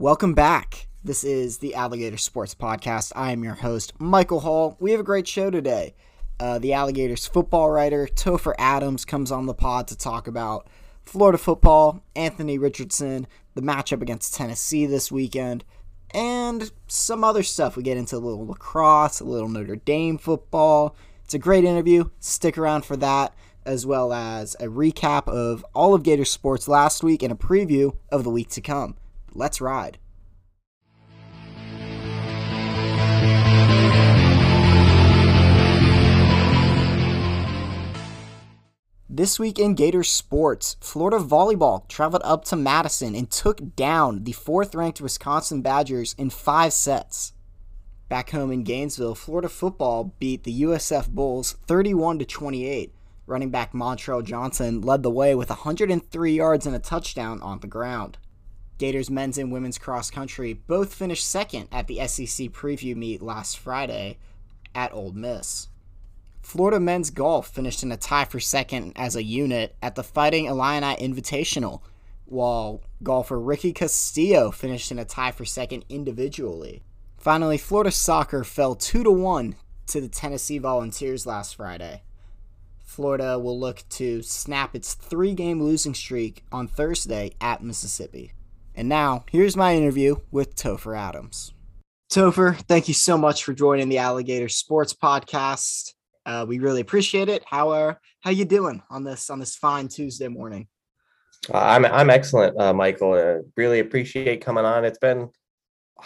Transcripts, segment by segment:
Welcome back. This is the Alligator Sports Podcast. I am your host, Michael Hull. We have a great show today. Uh, the Alligators football writer Topher Adams comes on the pod to talk about Florida football, Anthony Richardson, the matchup against Tennessee this weekend, and some other stuff. We get into a little lacrosse, a little Notre Dame football. It's a great interview. Stick around for that, as well as a recap of all of Gator sports last week and a preview of the week to come. Let's ride. This week in Gator sports, Florida volleyball traveled up to Madison and took down the fourth ranked Wisconsin Badgers in five sets. Back home in Gainesville, Florida football beat the USF Bulls 31 to 28. Running back Montrell Johnson led the way with 103 yards and a touchdown on the ground. Gators men's and women's cross country both finished second at the SEC preview meet last Friday at Ole Miss. Florida men's golf finished in a tie for second as a unit at the Fighting Illini Invitational, while golfer Ricky Castillo finished in a tie for second individually. Finally, Florida soccer fell 2 to 1 to the Tennessee Volunteers last Friday. Florida will look to snap its three game losing streak on Thursday at Mississippi. And now, here's my interview with Topher Adams. Topher, thank you so much for joining the Alligator Sports Podcast. Uh, we really appreciate it. How are how you doing on this on this fine Tuesday morning? Uh, I'm I'm excellent, uh, Michael. Uh, really appreciate coming on. It's been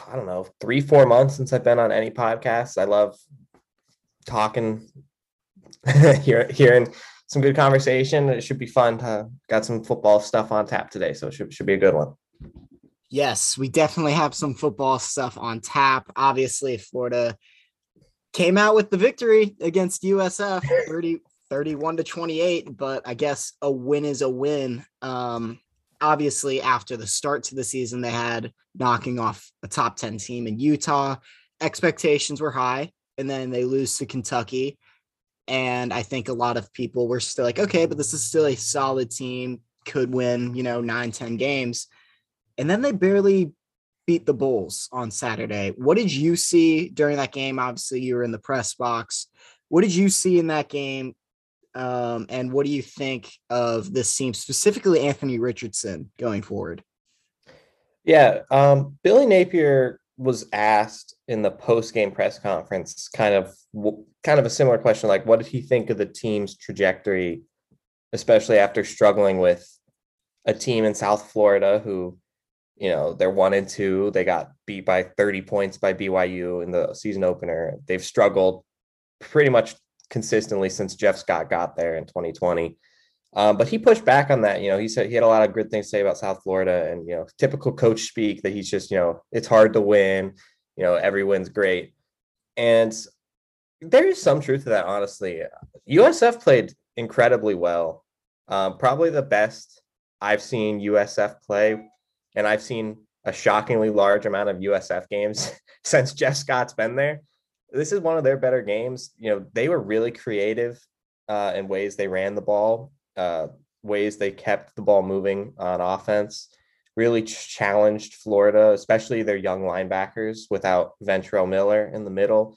I don't know three four months since I've been on any podcast. I love talking, hear, hearing some good conversation. It should be fun. To, got some football stuff on tap today, so it should should be a good one. Yes, we definitely have some football stuff on tap. Obviously, Florida came out with the victory against USF 30, 31 to 28, but I guess a win is a win. Um, obviously, after the start to the season, they had knocking off a top 10 team in Utah. Expectations were high, and then they lose to Kentucky. And I think a lot of people were still like, okay, but this is still a solid team, could win, you know, nine, 10 games. And then they barely beat the Bulls on Saturday. What did you see during that game? Obviously, you were in the press box. What did you see in that game? Um, and what do you think of this team, specifically Anthony Richardson, going forward? Yeah, um, Billy Napier was asked in the post-game press conference, kind of, kind of a similar question, like, what did he think of the team's trajectory, especially after struggling with a team in South Florida who you know they're one and two they got beat by 30 points by byu in the season opener. They've struggled pretty much consistently since jeff scott got there in 2020 um, but he pushed back on that you know he said he had a lot of good things to say about south florida and you know typical coach speak that he's just you know it's hard to win you know every win's great. And there is some truth to that honestly. Usf played incredibly well. Um, probably the best i've seen usf play and I've seen a shockingly large amount of USF games since Jeff Scott's been there. This is one of their better games. You know, they were really creative uh, in ways they ran the ball, uh, ways they kept the ball moving on offense. Really challenged Florida, especially their young linebackers, without Ventrell Miller in the middle.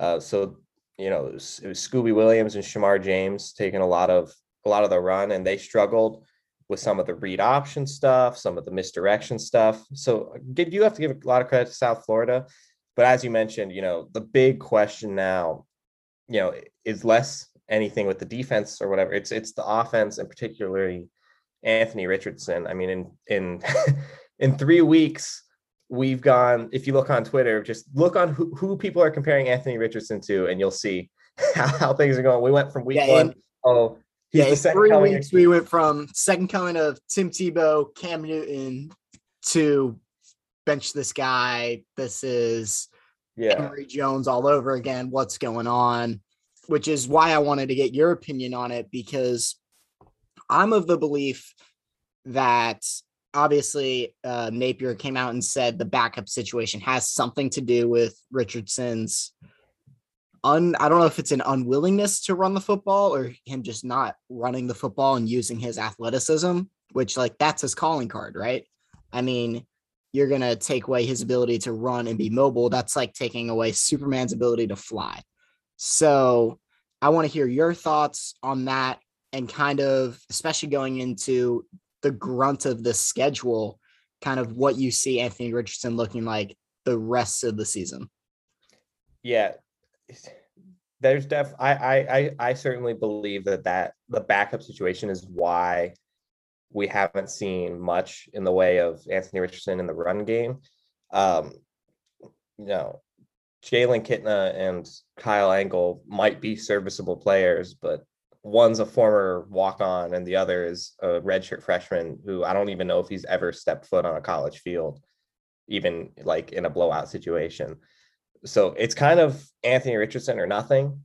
Uh, so you know, it was, it was Scooby Williams and Shemar James taking a lot of a lot of the run, and they struggled with some of the read option stuff, some of the misdirection stuff. So uh, did you have to give a lot of credit to South Florida. But as you mentioned, you know, the big question now, you know, is less anything with the defense or whatever. It's it's the offense and particularly Anthony Richardson. I mean, in in in three weeks, we've gone, if you look on Twitter, just look on who, who people are comparing Anthony Richardson to, and you'll see how, how things are going. We went from week yeah, one, oh, yeah, in three weeks we went from second coming of Tim Tebow, Cam Newton to bench this guy. This is yeah. Emory Jones all over again. What's going on? Which is why I wanted to get your opinion on it because I'm of the belief that obviously uh, Napier came out and said the backup situation has something to do with Richardson's un I don't know if it's an unwillingness to run the football or him just not running the football and using his athleticism, which like that's his calling card, right? I mean, you're going to take away his ability to run and be mobile. That's like taking away Superman's ability to fly. So I want to hear your thoughts on that and kind of, especially going into the grunt of the schedule, kind of what you see Anthony Richardson looking like the rest of the season. Yeah. There's def I, I I certainly believe that that the backup situation is why we haven't seen much in the way of Anthony Richardson in the run game. Um, you know, Jalen Kitna and Kyle Engel might be serviceable players, but one's a former walk on and the other is a redshirt freshman who I don't even know if he's ever stepped foot on a college field, even like in a blowout situation. So it's kind of Anthony Richardson or nothing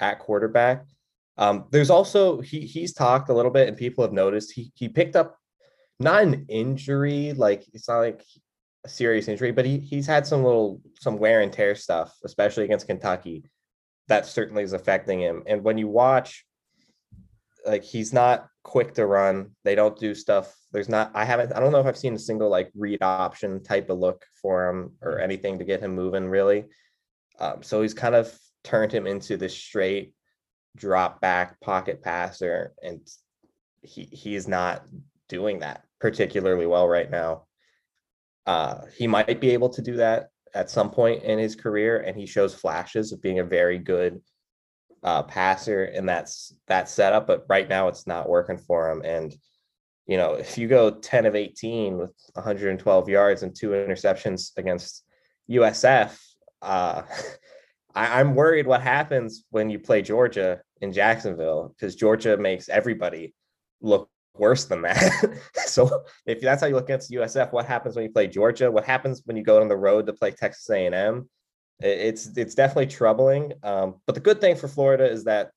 at quarterback. Um, there's also he he's talked a little bit and people have noticed he he picked up not an injury, like it's not like a serious injury, but he he's had some little some wear and tear stuff, especially against Kentucky. That certainly is affecting him. And when you watch, like he's not quick to run. They don't do stuff. There's not. I haven't. I don't know if I've seen a single like read option type of look for him or anything to get him moving really. Um, so he's kind of turned him into this straight drop back pocket passer, and he he is not doing that particularly well right now. Uh, he might be able to do that at some point in his career, and he shows flashes of being a very good uh, passer in that's that setup. But right now, it's not working for him. And you know, if you go 10 of 18 with 112 yards and two interceptions against USF, uh, I, am worried what happens when you play Georgia in Jacksonville because Georgia makes everybody look worse than that. so if that's how you look against USF, what happens when you play Georgia? What happens when you go on the road to play Texas A&M? It's it's definitely troubling. Um, but the good thing for Florida is that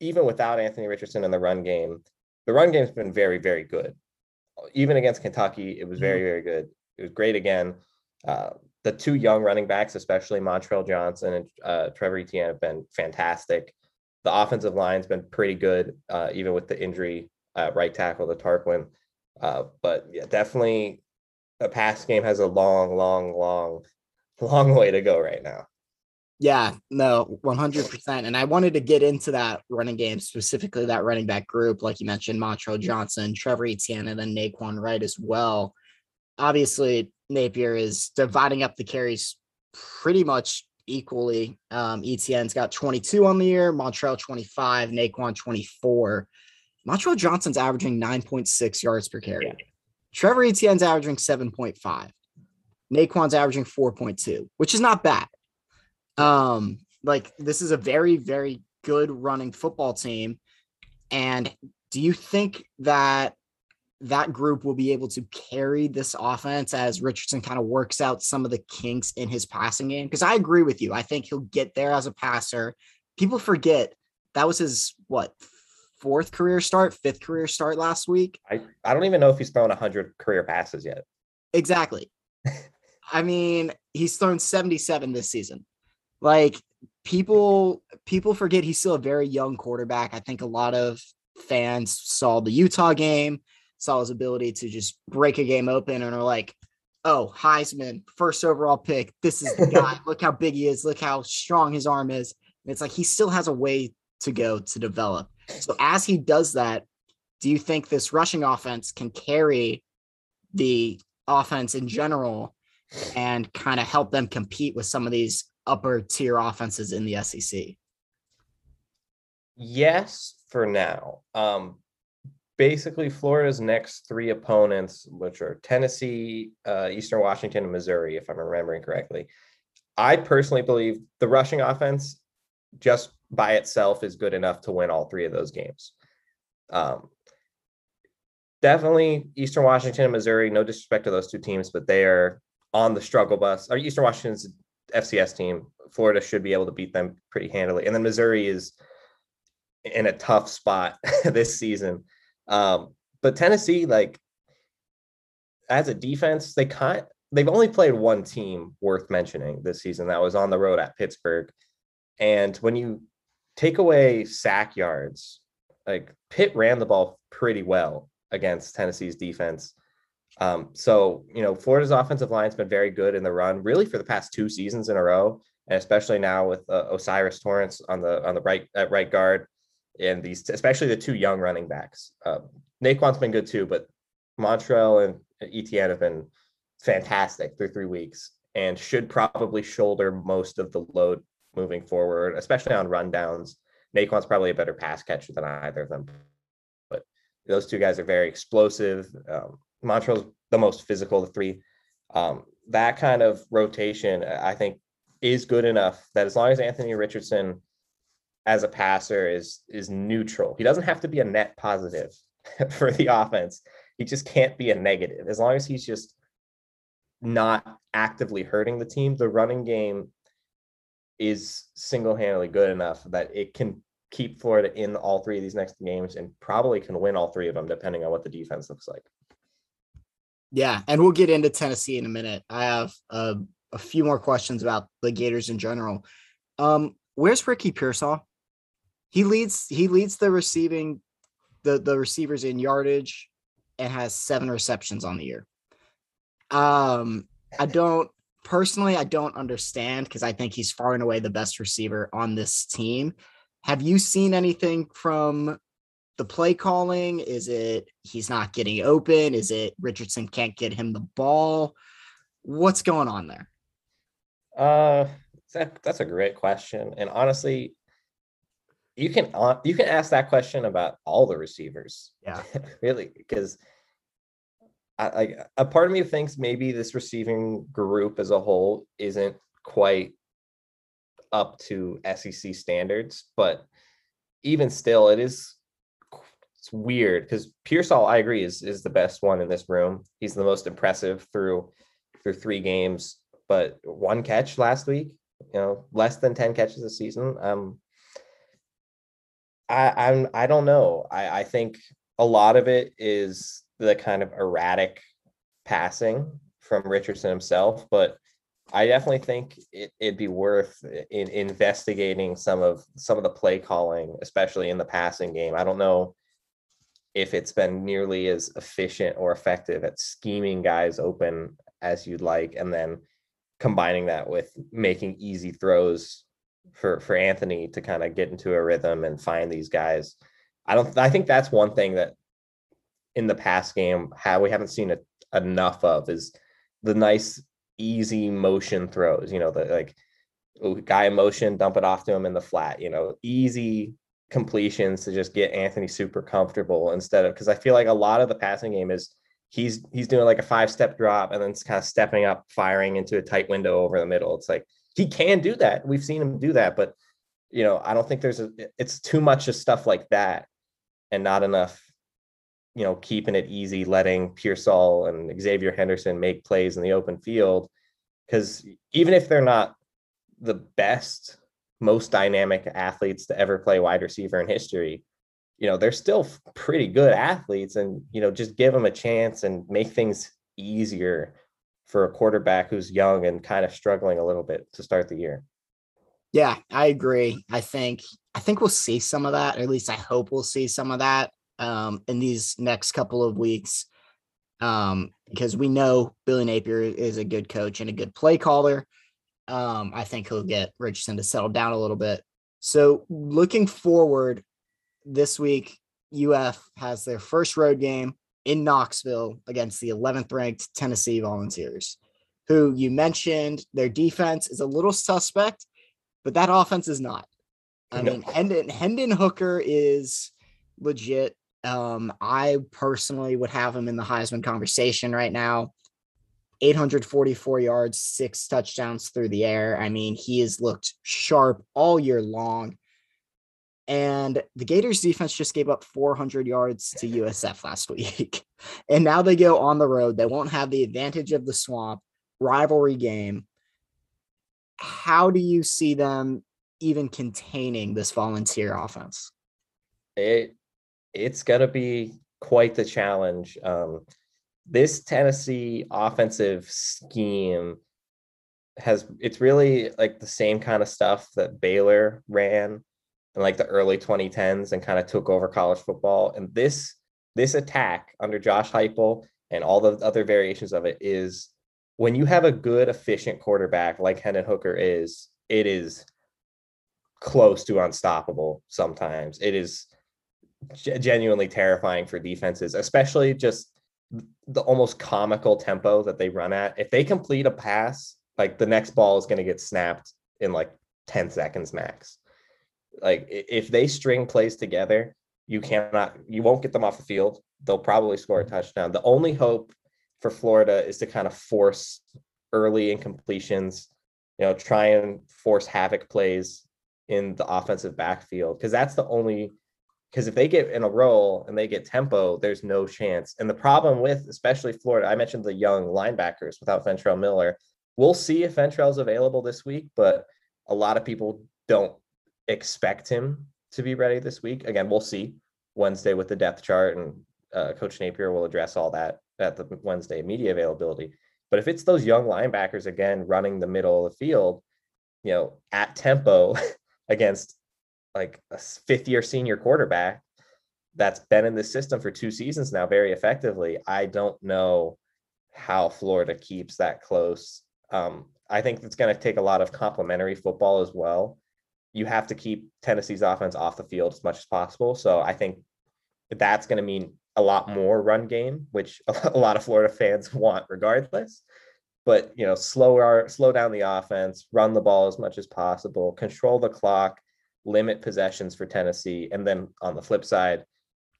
even without Anthony Richardson in the run game, the run game's been very very good. Even against Kentucky, it was very mm-hmm. very good. It was great again. Uh, the two young running backs, especially Montrell Johnson and uh, Trevor Etienne, have been fantastic. The offensive line's been pretty good, uh, even with the injury uh, right tackle, the Tarquin. Uh, but yeah, definitely a pass game has a long, long, long, long way to go right now. Yeah, no, 100%. And I wanted to get into that running game, specifically that running back group, like you mentioned, Montrell Johnson, Trevor Etienne, and then Nay'Quan Wright as well. Obviously, Napier is dividing up the carries pretty much equally. Um, Etienne's got 22 on the year, Montrell 25, Nay'Quan 24. Montrell Johnson's averaging 9.6 yards per carry. Yeah. Trevor Etienne's averaging 7.5. Nay'Quan's averaging 4.2, which is not bad. Um, like this is a very, very good running football team. And do you think that that group will be able to carry this offense as Richardson kind of works out some of the kinks in his passing game? Because I agree with you. I think he'll get there as a passer. People forget that was his what fourth career start, fifth career start last week. I, I don't even know if he's thrown 100 career passes yet. Exactly. I mean, he's thrown 77 this season. Like people people forget he's still a very young quarterback. I think a lot of fans saw the Utah game, saw his ability to just break a game open and are like, "Oh, Heisman, first overall pick. This is the guy. Look how big he is. Look how strong his arm is." And it's like he still has a way to go to develop. So as he does that, do you think this rushing offense can carry the offense in general and kind of help them compete with some of these upper tier offenses in the SEC? Yes, for now. Um, basically, Florida's next three opponents, which are Tennessee, uh, Eastern Washington, and Missouri, if I'm remembering correctly. I personally believe the rushing offense just by itself is good enough to win all three of those games. Um, definitely Eastern Washington and Missouri. No disrespect to those two teams, but they are on the struggle bus. Or Eastern Washington's FCS team. Florida should be able to beat them pretty handily, and then Missouri is in a tough spot this season. Um, but Tennessee, like as a defense, they kind they've only played one team worth mentioning this season that was on the road at Pittsburgh. And when you take away sack yards, like Pitt ran the ball pretty well against Tennessee's defense. Um, so you know, Florida's offensive line's been very good in the run, really for the past two seasons in a row, and especially now with uh, O'Cyrus Torrence on the on the right at right guard, and these especially the two young running backs. Uh, Nay'Quan's been good too, but Montrell and Etienne have been fantastic through three weeks and should probably shoulder most of the load moving forward, especially on rundowns. Nay'Quan's probably a better pass catcher than either of them, but those two guys are very explosive. Um, Montrell's the most physical of the three. Um, that kind of rotation, I think, is good enough that as long as Anthony Richardson as a passer is is neutral, he doesn't have to be a net positive for the offense. He just can't be a negative. As long as he's just not actively hurting the team, the running game is single-handedly good enough that it can keep Florida in all three of these next games and probably can win all three of them depending on what the defense looks like. Yeah, and we'll get into Tennessee in a minute. I have uh, a few more questions about the Gators in general. Um, where's Ricky Pearsall? He leads he leads the receiving the the receivers in yardage and has seven receptions on the year. Um, I don't personally I don't understand because I think he's far and away the best receiver on this team. Have you seen anything from the play calling? Is it he's not getting open? Is it Richardson can't get him the ball? What's going on there? Uh, that, that's a great question, and honestly, you can uh, you can ask that question about all the receivers. Yeah, really, because I, I a part of me thinks maybe this receiving group as a whole isn't quite up to SEC standards, but even still, it is it's weird because Pearsall, I agree, is is the best one in this room. He's the most impressive through through three games, but one catch last week, you know, less than 10 catches a season. Um I I'm I don't know. I, I think a lot of it is the kind of erratic passing from Richardson himself, but I definitely think it, would be worth in, investigating some of some of the play calling, especially in the passing game. I don't know if it's been nearly as efficient or effective at scheming guys open as you'd like and then combining that with making easy throws for for Anthony to kind of get into a rhythm and find these guys. I don't I think that's one thing that in the past game how we haven't seen enough of is the nice easy motion throws, you know, the like guy motion, dump it off to him in the flat, you know, easy completions to just get Anthony super comfortable instead of because I feel like a lot of the passing game is he's he's doing like a five step drop and then it's kind of stepping up, firing into a tight window over the middle. It's like he can do that. We've seen him do that, but you know, I don't think there's a it's too much of stuff like that and not enough, you know, keeping it easy, letting Pearsall and Xzavier Henderson make plays in the open field. Because even if they're not the best most dynamic athletes to ever play wide receiver in history you know they're still pretty good athletes and you know just give them a chance and make things easier for a quarterback who's young and kind of struggling a little bit to start the year. Yeah i agree. I think i think we'll see some of that or at least i hope we'll see some of that um, in these next couple of weeks um, because we know billy napier is a good coach and a good play caller um, I think he'll get Richardson to settle down a little bit. So looking forward this week, UF has their first road game in Knoxville against the 11th ranked Tennessee Volunteers, who you mentioned their defense is a little suspect, but that offense is not. I mean, Hendon, Hendon Hooker is legit. Um, I personally would have him in the Heisman conversation right now. 844 yards, six touchdowns through the air. I mean, he has looked sharp all year long. And the Gators defense just gave up 400 yards to USF last week. and now they go on the road. They won't have the advantage of the swamp rivalry game. How do you see them even containing this volunteer offense? It it's gonna be quite the challenge. Um, this Tennessee offensive scheme has it's really like the same kind of stuff that Baylor ran in like the early 2010s and kind of took over college football. And this this attack under Josh Heupel and all the other variations of it is when you have a good, efficient quarterback like Hendon Hooker is, it is close to unstoppable sometimes. It is genuinely terrifying for defenses, especially just the almost comical tempo that they run at. If they complete a pass, like the next ball is going to get snapped in like 10 seconds max. Like if they string plays together, you cannot, you won't get them off the field. They'll probably score a touchdown. The only hope for Florida is to kind of force early incompletions, you know, try and force havoc plays in the offensive backfield because that's the only because if they get in a roll and they get tempo, there's no chance. And the problem with especially Florida, I mentioned the young linebackers without Ventrell Miller. We'll see if Ventrell's available this week, but a lot of people don't expect him to be ready this week. Again, we'll see Wednesday with the depth chart, and uh, Coach Napier will address all that at the Wednesday media availability. But if it's those young linebackers again running the middle of the field, you know, at tempo against like a fifth year senior quarterback that's been in the system for two seasons now very effectively. I don't know how Florida keeps that close. Um, I think it's going to take a lot of complementary football as well. You have to keep Tennessee's offense off the field as much as possible. So I think that's going to mean a lot more run game, which a lot of Florida fans want regardless. But you know, slow our slow down the offense, run the ball as much as possible, control the clock, limit possessions for Tennessee, and then on the flip side,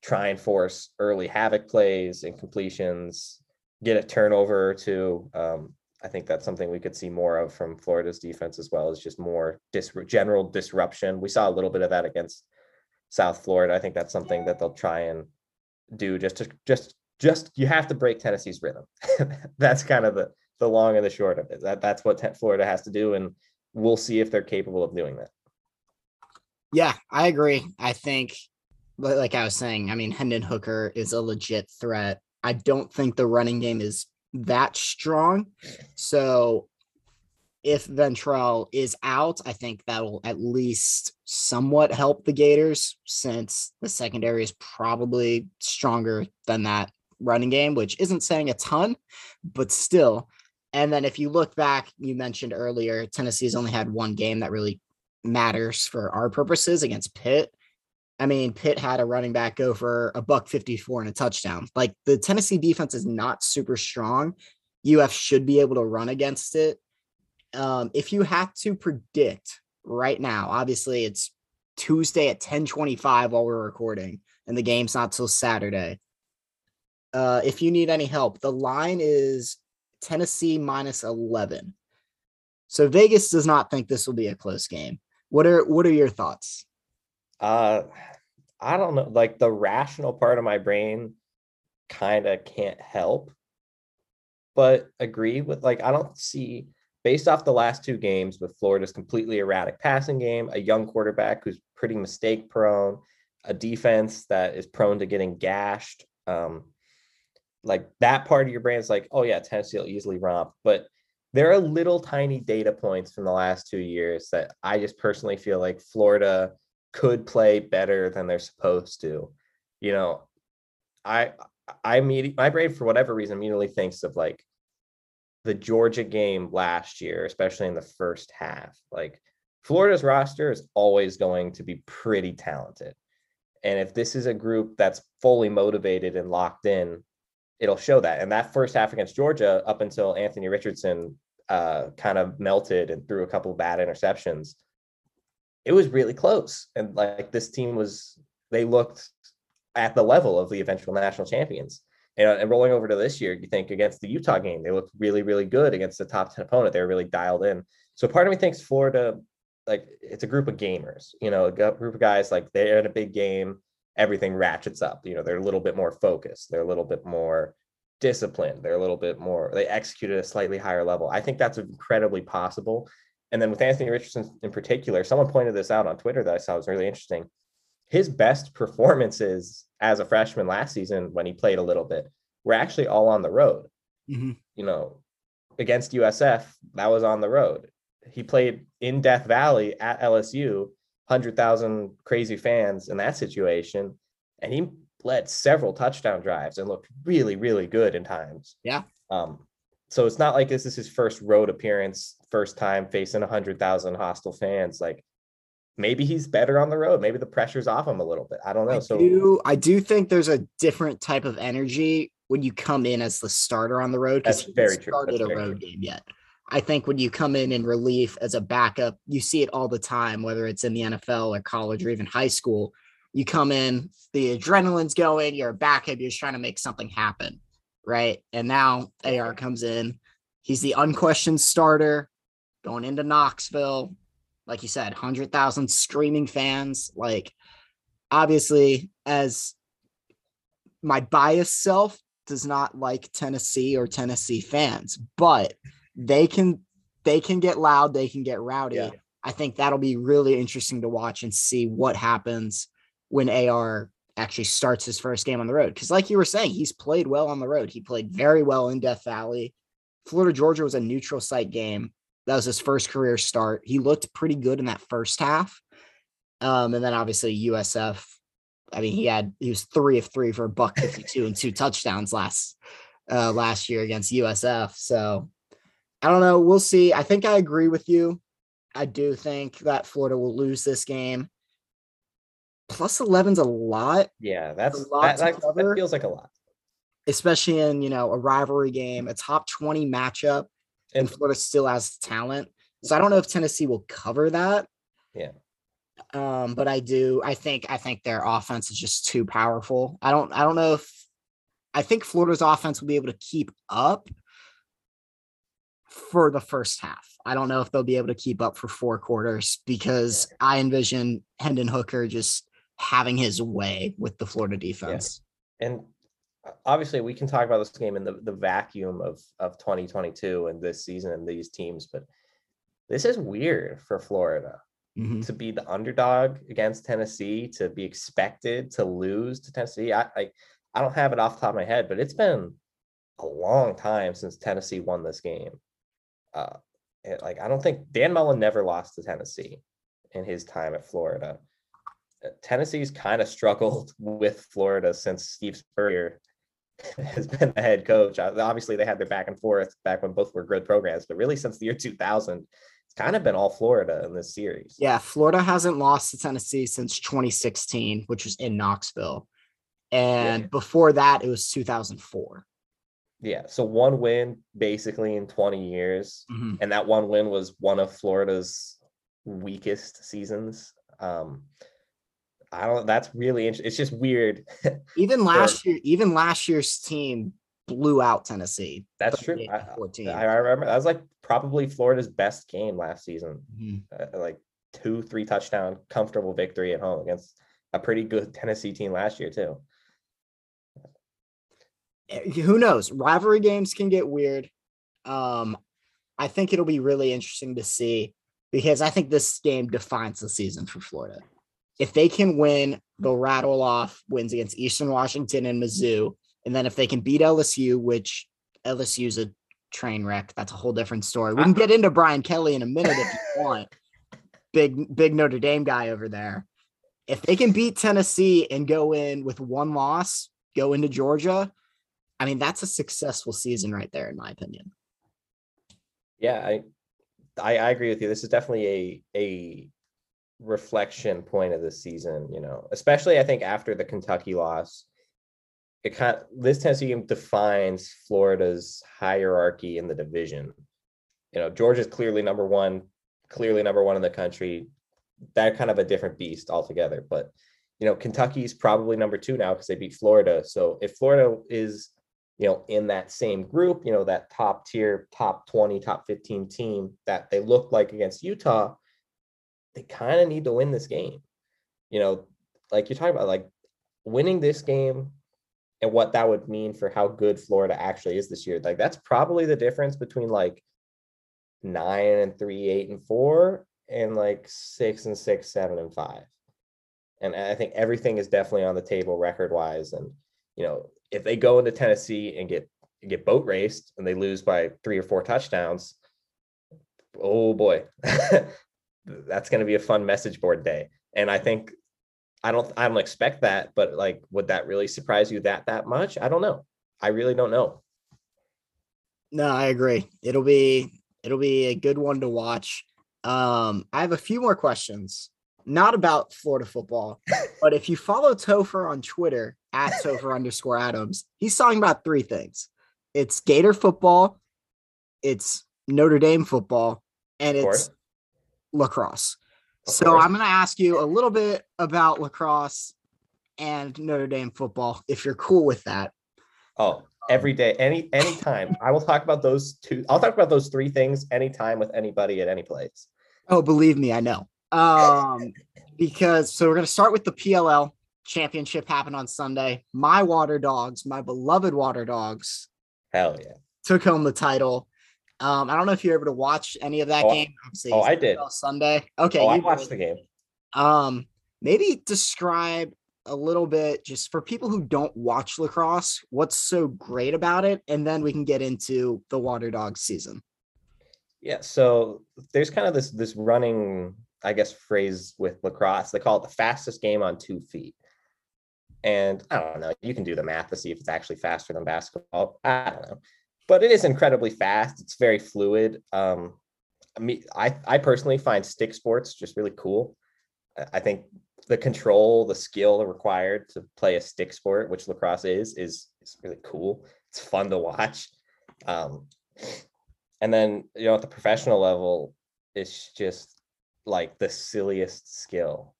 try and force early havoc plays and completions, get a turnover to. Um, I think that's something we could see more of from Florida's defense as well as just more dis- general disruption. We saw a little bit of that against South Florida. I think that's something that they'll try and do just to just just you have to break Tennessee's rhythm. that's kind of the the long and the short of it. That that's what Florida has to do, and we'll see if they're capable of doing that. Yeah, I agree. I think, like I was saying, I mean, Hendon Hooker is a legit threat. I don't think the running game is that strong. So if Ventrell is out, I think that will at least somewhat help the Gators since the secondary is probably stronger than that running game, which isn't saying a ton, but still. And then if you look back, you mentioned earlier, Tennessee's only had one game that really matters for our purposes against Pitt. I mean, Pitt had a running back go for a buck 54 and a touchdown. Like the Tennessee defense is not super strong. UF should be able to run against it. Um, if you have to predict right now, obviously it's Tuesday at 1025 while we're recording, and the game's not till Saturday. Uh, if you need any help, the line is Tennessee minus 11. So Vegas does not think this will be a close game. What are what are your thoughts? Uh I don't know, like the rational part of my brain kind of can't help but agree with like I don't see based off the last two games with Florida's completely erratic passing game, a young quarterback who's pretty mistake prone, a defense that is prone to getting gashed. Um, like that part of your brain is like, oh yeah, Tennessee will easily romp. But there are little tiny data points from the last two years that I just personally feel like Florida could play better than they're supposed to. You know, I I immediately my brain for whatever reason immediately thinks of like the Georgia game last year, especially in the first half. Like Florida's roster is always going to be pretty talented. And if this is a group that's fully motivated and locked in, it'll show that. And that first half against Georgia, up until Anthony Richardson uh, kind of melted and threw a couple bad interceptions, it was really close. And like this team was, they looked at the level of the eventual national champions. And, and rolling over to this year, you think against the Utah game, they looked really, really good against the top 10 opponent. They were really dialed in. So part of me thinks Florida, like it's a group of gamers, you know, a group of guys like they're in a big game, everything ratchets up. You know, they're a little bit more focused, they're a little bit more disciplined, they're a little bit more, they execute at a slightly higher level. I think that's incredibly possible. And then with Anthony Richardson in particular, someone pointed this out on Twitter that I saw was really interesting. His best performances as a freshman last season when he played a little bit were actually all on the road. Mm-hmm. You know, against USF, that was on the road. He played in Death Valley at LSU, 100,000 crazy fans in that situation. And he led several touchdown drives and looked really, really good in times. Yeah. Um, so it's not like this is his first road appearance, first time facing a hundred thousand hostile fans. Like maybe he's better on the road. Maybe the pressure's off him a little bit. I don't know. I so do, I do think there's a different type of energy when you come in as the starter on the road because That's he very hasn't true. started That's a road true. game yet. I think when you come in in relief as a backup, you see it all the time, whether it's in the NFL or college or even high school. You come in, the adrenaline's going, you're a backup, you're just trying to make something happen. Right. And now AR comes in. He's the unquestioned starter going into Knoxville. Like you said, 100,000 streaming fans. Like, obviously, as my biased self does not like Tennessee or Tennessee fans, but they can they can get loud, they can get rowdy. Yeah. I think that'll be really interesting to watch and see what happens when AR actually starts his first game on the road. Because, like you were saying, he's played well on the road. He played very well in Death Valley. Florida Georgia was a neutral site game. That was his first career start. He looked pretty good in that first half. Um, and then obviously USF. I mean, he had he was three of three for a buck fifty two and two touchdowns last uh last year against USF. So I don't know. We'll see. I think I agree with you. I do think that Florida will lose this game. Plus 11's a lot, yeah, that's a lot that, that, cover. that feels like a lot. especially in, you know, a rivalry game, a top 20 matchup, and And Florida still has talent. So I don't know if Tennessee will cover that. Yeah. Um, but I do. I think. I think their offense is just too powerful. I don't. I don't know if. I think Florida's offense will be able to keep up for the first half. I don't know if they'll be able to keep up for four quarters because I envision Hendon Hooker just having his way with the Florida defense. and uh, obviously we can talk about this game in the, the vacuum of of 2022 and this season and these teams, but this is weird for Florida Mhm. to be the underdog against Tennessee, to be expected to lose to Tennessee. I, I I don't have it off the top of my head, but it's been a long time since Tennessee won this game. Uh, it- like I don't think Dan Mullen never lost to Tennessee in his time at Florida. Uh, Tennessee's kind of struggled with Florida since Steve Spurrier has been the head coach. Uh, Obviously, they had their back and forth back when both were good programs, but really since the year 2000, it's kind of been all Florida in this series. Yeah, Florida hasn't lost to Tennessee since 2016, which was in Knoxville. And before that, it was 2004. Yeah. So one win basically in 20 years. Mhm. And that one win was one of Florida's weakest seasons. Um, I don't that's really interesting. It's just weird. Even last year, even last year's team blew out Tennessee. That's true. I, I remember that was like probably Florida's best game last season. Mhm. Uh, like two, three touchdown, comfortable victory at home against a pretty good Tennessee team last year, too. Eh, Who knows? Rivalry games can get weird. Um, I think it'll be really interesting to see because I think this game defines the season for Florida. If they can win, they'll rattle off wins against Eastern Washington and Mizzou. And then if they can beat LSU, which LSU's a train wreck, that's a whole different story. We can get into Brian Kelly in a minute if you want. Big, big Notre Dame guy over there. If they can beat Tennessee and go in with one loss, go into Georgia, I mean, that's a successful season right there, in my opinion. Yeah, I, I I agree with you. This is definitely a a reflection point of the season, you know, especially I think after the Kentucky loss. It kind this Tennessee game defines Florida's hierarchy in the division. You know, Georgia's clearly number one, clearly number one in the country. They're kind of a different beast altogether. But you know, Kentucky's probably number two now because they beat Florida. So if Florida is you know, in that same group, you know, that top tier, top 20, top 15 team that they looked like against Utah, they kind of need to win this game. You know, like you're talking about, like winning this game and what that would mean for how good Florida actually is this year. Like that's probably the difference between like nine and three, eight and four, and like six and six, seven and five. And I think everything is definitely on the table record wise. And, you know, if they go into Tennessee and get get boat raced and they lose by three or four touchdowns, oh boy, that's going to be a fun message board day. And I think I don't I don't expect that, but like would that really surprise you that that much? I don't know. I really don't know. No, I agree. It'll be it'll be a good one to watch. Um, I have a few more questions, not about Florida football, but if you follow Topher on Twitter at Topher underscore Adams, he's talking about three things. It's Gator football, it's Notre Dame football, and it's lacrosse. Of so course. I'm going to ask you a little bit about lacrosse and Notre Dame football, if you're cool with that. Oh, every day, any anytime. I will talk about those two. I'll talk about those three things anytime with anybody at any place. Oh, believe me, I know. Um, because so we're gonna start with the PLL championship happened on Sunday. My water dogs, my beloved water dogs, Hell yeah. took home the title. Um, I don't know if you're able to watch any of that Oh, game. Obviously, oh, I did. Sunday. Okay, oh, I you watched the game. Um, maybe describe a little bit just for people who don't watch lacrosse, what's so great about it, and then we can get into the water dog season. Yeah, so there's kind of this this running, I guess, phrase with lacrosse. They call it the fastest game on two feet. And I don't know, you can do the math to see if it's actually faster than basketball. I don't know. But it is incredibly fast. It's very fluid. Um, I mean, I, I personally find stick sports just really cool. I- think the control, the skill required to play a stick sport, which lacrosse is, is is really cool. It's fun to watch. Um, and then you know at the professional level, it's just like the silliest skill.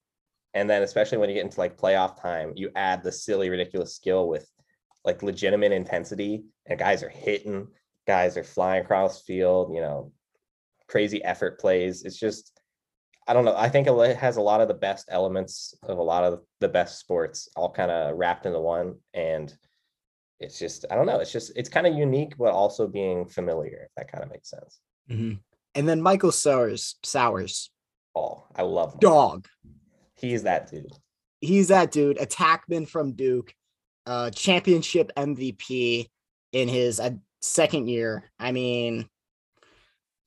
And then especially when you get into like playoff time, you add the silly, ridiculous skill with like legitimate intensity, and guys are hitting, guys are flying across field, you know, crazy effort plays. It's just I don't know. I think it has a lot of the best elements of a lot of the best sports all kind of wrapped into one. And it's just, I don't know. It's just, it's kind of unique, but also being familiar, if that kind of makes sense. Mm-hmm. And then Michael Sowers, Sowers, Oh, I love him. dog. He's that dude. he's that dude, attackman from Duke, uh, championship MVP in his uh, second year. I mean,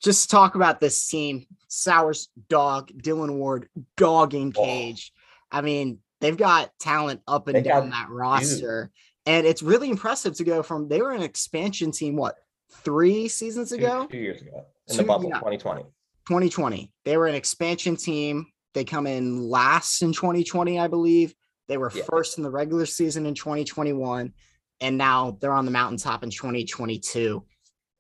just talk about this team. Sowers, dog, Dillon Ward, dogging Oh. Cage. I mean, they've got talent up and They down got- that roster. And it's really impressive to go from they were an expansion team, what, three seasons Two- ago? Two, years ago in Two- the bubble, yeah. 2020. 2020. They were an expansion team. They come in last in 2020, I believe. They were Yeah. first in the regular season in 2021, and now they're on the mountaintop in 2022.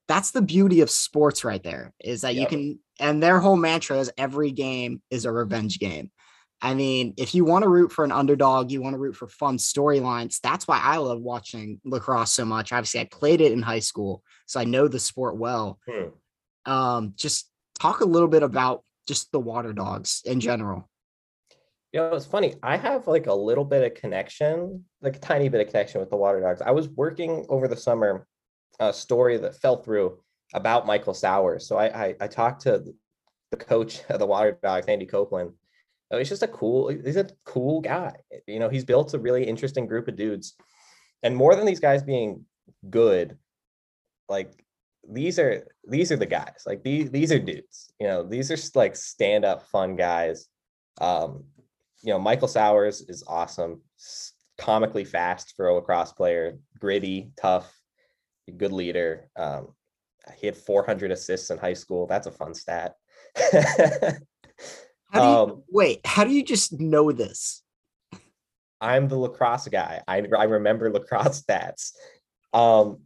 That's the beauty of sports right there, is that you can, and their whole mantra is every game is a revenge game. I mean, if you want to root for an underdog, you want to root for fun storylines. That's why I love watching lacrosse so much. Obviously, I played it in high school, so I know the sport well Hmm. um, just talk a little bit about just the water dogs in general. You know, it's funny. I have like a little bit of connection, like a tiny bit of connection with the Water Dogs. I was working over the summer a story that fell through about Michael Sowers. So I I, I talked to the coach of the Water Dogs, Andy Copelan. Uh, He's just a cool, he's a cool guy. You know, he's built a really interesting group of dudes. And more than these guys being good, like these are these are the guys. Like these these are dudes. You know, these are like stand up fun guys. Um, you know, Michael Sowers is awesome, comically fast for a lacrosse player, gritty, tough, good leader. Um, he had 400 assists in high school. That's a fun stat. How do you, Um, wait, how do you just know this? I'm the lacrosse guy. I, I remember lacrosse stats. Um,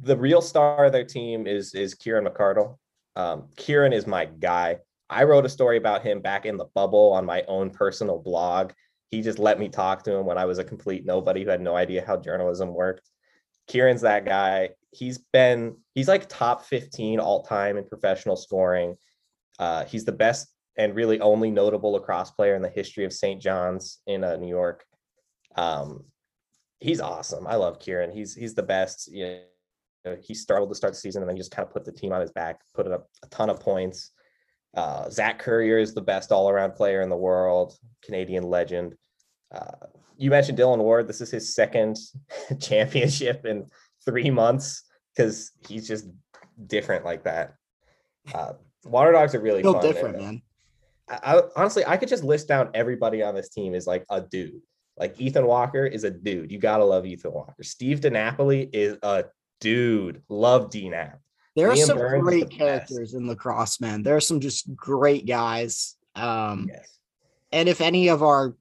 the real star of their team is is Kieran McArdle. Um, Kieran is my guy. I wrote a story about him back in the bubble on my own personal blog. He just let me talk to him when I was a complete nobody who had no idea how journalism worked. Kieran's that guy. He's been he's like top 15 all time in professional scoring. Uh, he's the best and really only notable lacrosse player in the history of St. John's in uh, New York. Um, he's awesome. I love Kieran. He's he's the best. You know, he struggled to start the season and then he just kind of put the team on his back, put up a ton of points. Uh, Zach Currier is the best all-around player in the world, Canadian legend. Uh, you mentioned Dillon Ward. This is his second championship in three months because he's just different like that. Uh, Water Dogs are really fun. different, and, man. I, I, honestly, I could just list down everybody on this team is like a dude. Like Ethan Walker is a dude. You gotta love Ethan Walker. Steve DeNapoli is a dude. Love DNAP. There are Liam some Byrnes great characters in lacrosse, man. There are some just great guys. Um, yes. And if any of our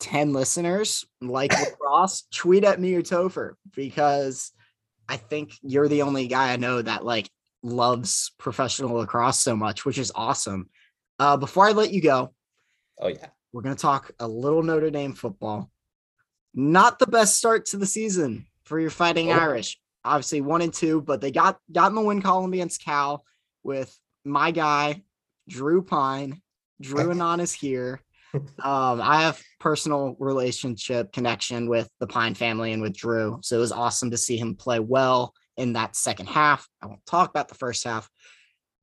10 listeners like lacrosse, tweet at me or Topher because I think you're the only guy I know that like loves professional lacrosse so much, which is awesome. Uh, before I let you go, oh yeah, we're gonna talk a little Notre Dame football. Not the best start to the season for your Fighting oh. Irish. Obviously one and two, but they got got in the win column against Cal with my guy Drew Pyne. Drew Anon is here. Um, I have personal relationship connection with the Pyne family and with Drew, so it was awesome to see him play well in that second half. I won't talk about the first half.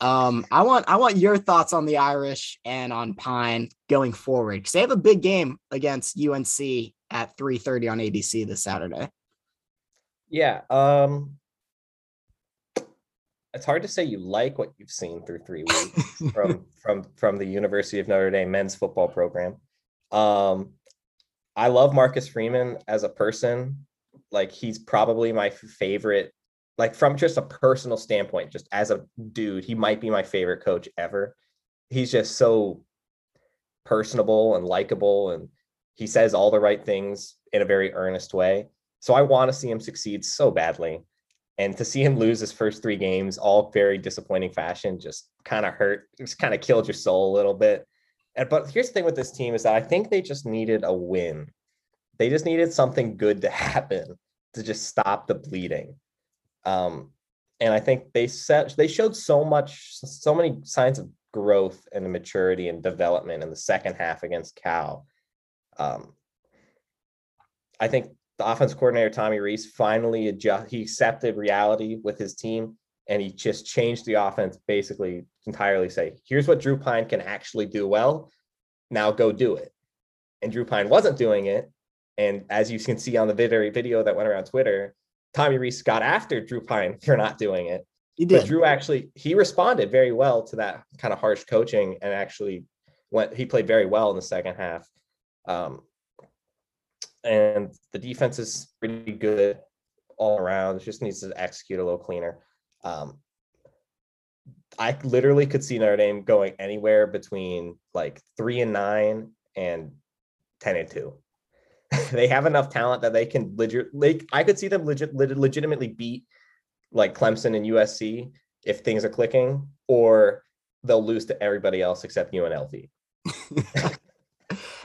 Um, I want I want your thoughts on the Irish and on Pyne going forward because they have a big game against UNC at 3:30 on ABC this Saturday. Yeah, um, it's hard to say you like what you've seen through three weeks from from from the University of Notre Dame men's football program. Um, I love Marcus Freeman as a person. Like he's probably my favorite like from just a personal standpoint, just as a dude, he might be my favorite coach ever. He's just so personable and likable, and he says all the right things in a very earnest way. So I want to see him succeed so badly. And to see him lose his first three games, all very disappointing fashion, just kind of hurt, just kind of killed your soul a little bit. And, but here's the thing with this team is that I think they just needed a win. They just needed something good to happen to just stop the bleeding. Um, and I think they set they showed so much, so many signs of growth and maturity and development in the second half against Cal. Um, I think the offense coordinator Tommy Rees finally adjust. He accepted reality with his team, and he just changed the offense basically entirely. Say, here's what Drew Pyne can actually do well. Now go do it. And Drew Pyne wasn't doing it. And as you can see on the video video that went around Twitter, Tommy Rees got after Drew Pyne for not doing it. He did. But Drew actually he responded very well to that kind of harsh coaching and actually went he played very well in the second half. Um, and the defense is pretty good all around. It just needs to execute a little cleaner. Um, I literally could see Notre Dame going anywhere between like three and nine and ten and two. they have enough talent that they can legit. Like I could see them legit, legitimately beat like Clemson and USC if things are clicking, or they'll lose to everybody else except UNLV.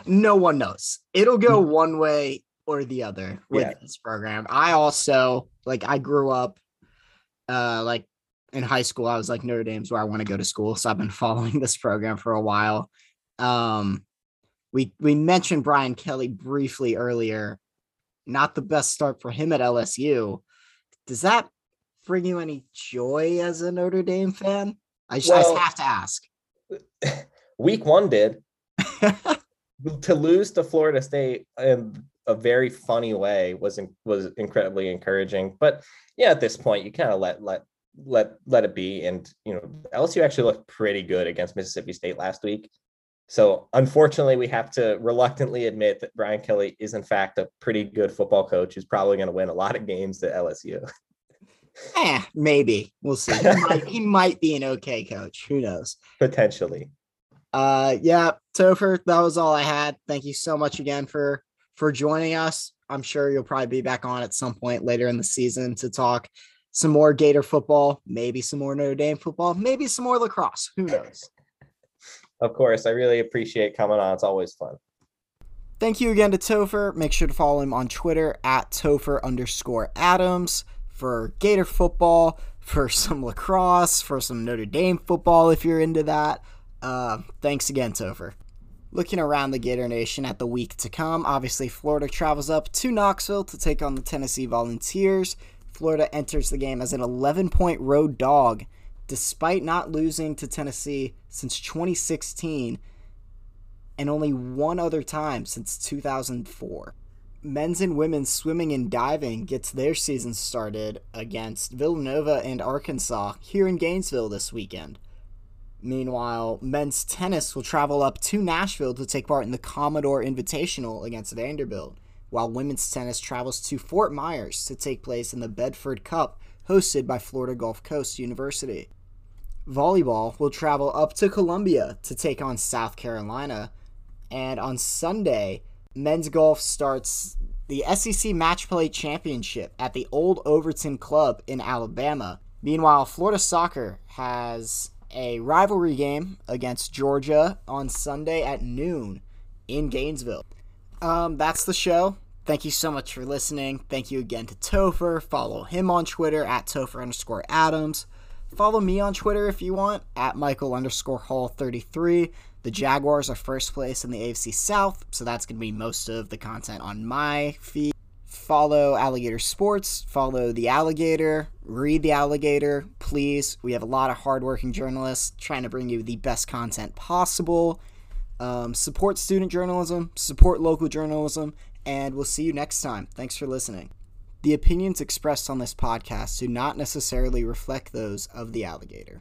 no one knows. It'll go mm. one way or the other with yeah. this program. I also like I grew up uh like in high school. I was like Notre Dame's where I want to go to school, so I've been following this program for a while. Um we we mentioned Brian Kelly briefly earlier. Not the best start for him at LSU. Does that bring you any joy as a Notre Dame fan? I just, well, I just have to ask. Week one did. to lose to Florida State in a very funny way was in, was incredibly encouraging. But yeah, at this point, you kind of let let let let it be. And you know, LSU actually looked pretty good against Mississippi State last week. So unfortunately, we have to reluctantly admit that Brian Kelly is in fact a pretty good football coach who's probably going to win a lot of games at LSU. eh, maybe we'll see. He might, he might be an okay coach. Who knows? Potentially. Uh, yeah, Topher, that was all I had. Thank you so much again for for joining us. I'm sure you'll probably be back on at some point later in the season to talk some more Gator football, maybe some more Notre Dame football, maybe some more lacrosse. Who knows? Of course, I really appreciate coming on. It's always fun. Thank you again to Topher. Make sure to follow him on Twitter at Topher underscore Adams for Gator football, for some lacrosse, for some Notre Dame football if you're into that. Uh, thanks again, Topher. Looking around the Gator Nation at the week to come, obviously Florida travels up to Knoxville to take on the Tennessee Volunteers. Florida enters the game as an 11 point road dog despite not losing to Tennessee since 2016 and only one other time since 2004. Men's and women's swimming and diving gets their season started against Villanova and Arkansas here in Gainesville this weekend. Meanwhile, men's tennis will travel up to Nashville to take part in the Commodore Invitational against Vanderbilt, while women's tennis travels to Fort Myers to take place in the Bedford Cup hosted by Florida Gulf Coast University. Volleyball will travel up to Columbia to take on South Carolina, and on Sunday, men's golf starts the SEC Match Play Championship at the Old Overton Club in Alabama. Meanwhile, Florida Soccer has a rivalry game against Georgia on Sunday at noon in Gainesville. Um, that's the show. Thank you so much for listening. Thank you again to Topher. Follow him on Twitter at Topher underscore Adams. Follow me on Twitter if you want at Michael underscore Hull 33. The Jaguars are first place in the AFC South, so that's going to be most of the content on my feed. Follow Alligator Sports, follow The Alligator, read The Alligator, please. We have a lot of hardworking journalists trying to bring you the best content possible. Um, support student journalism, support local journalism, and we'll see you next time. Thanks for listening. The opinions expressed on this podcast do not necessarily reflect those of The Alligator.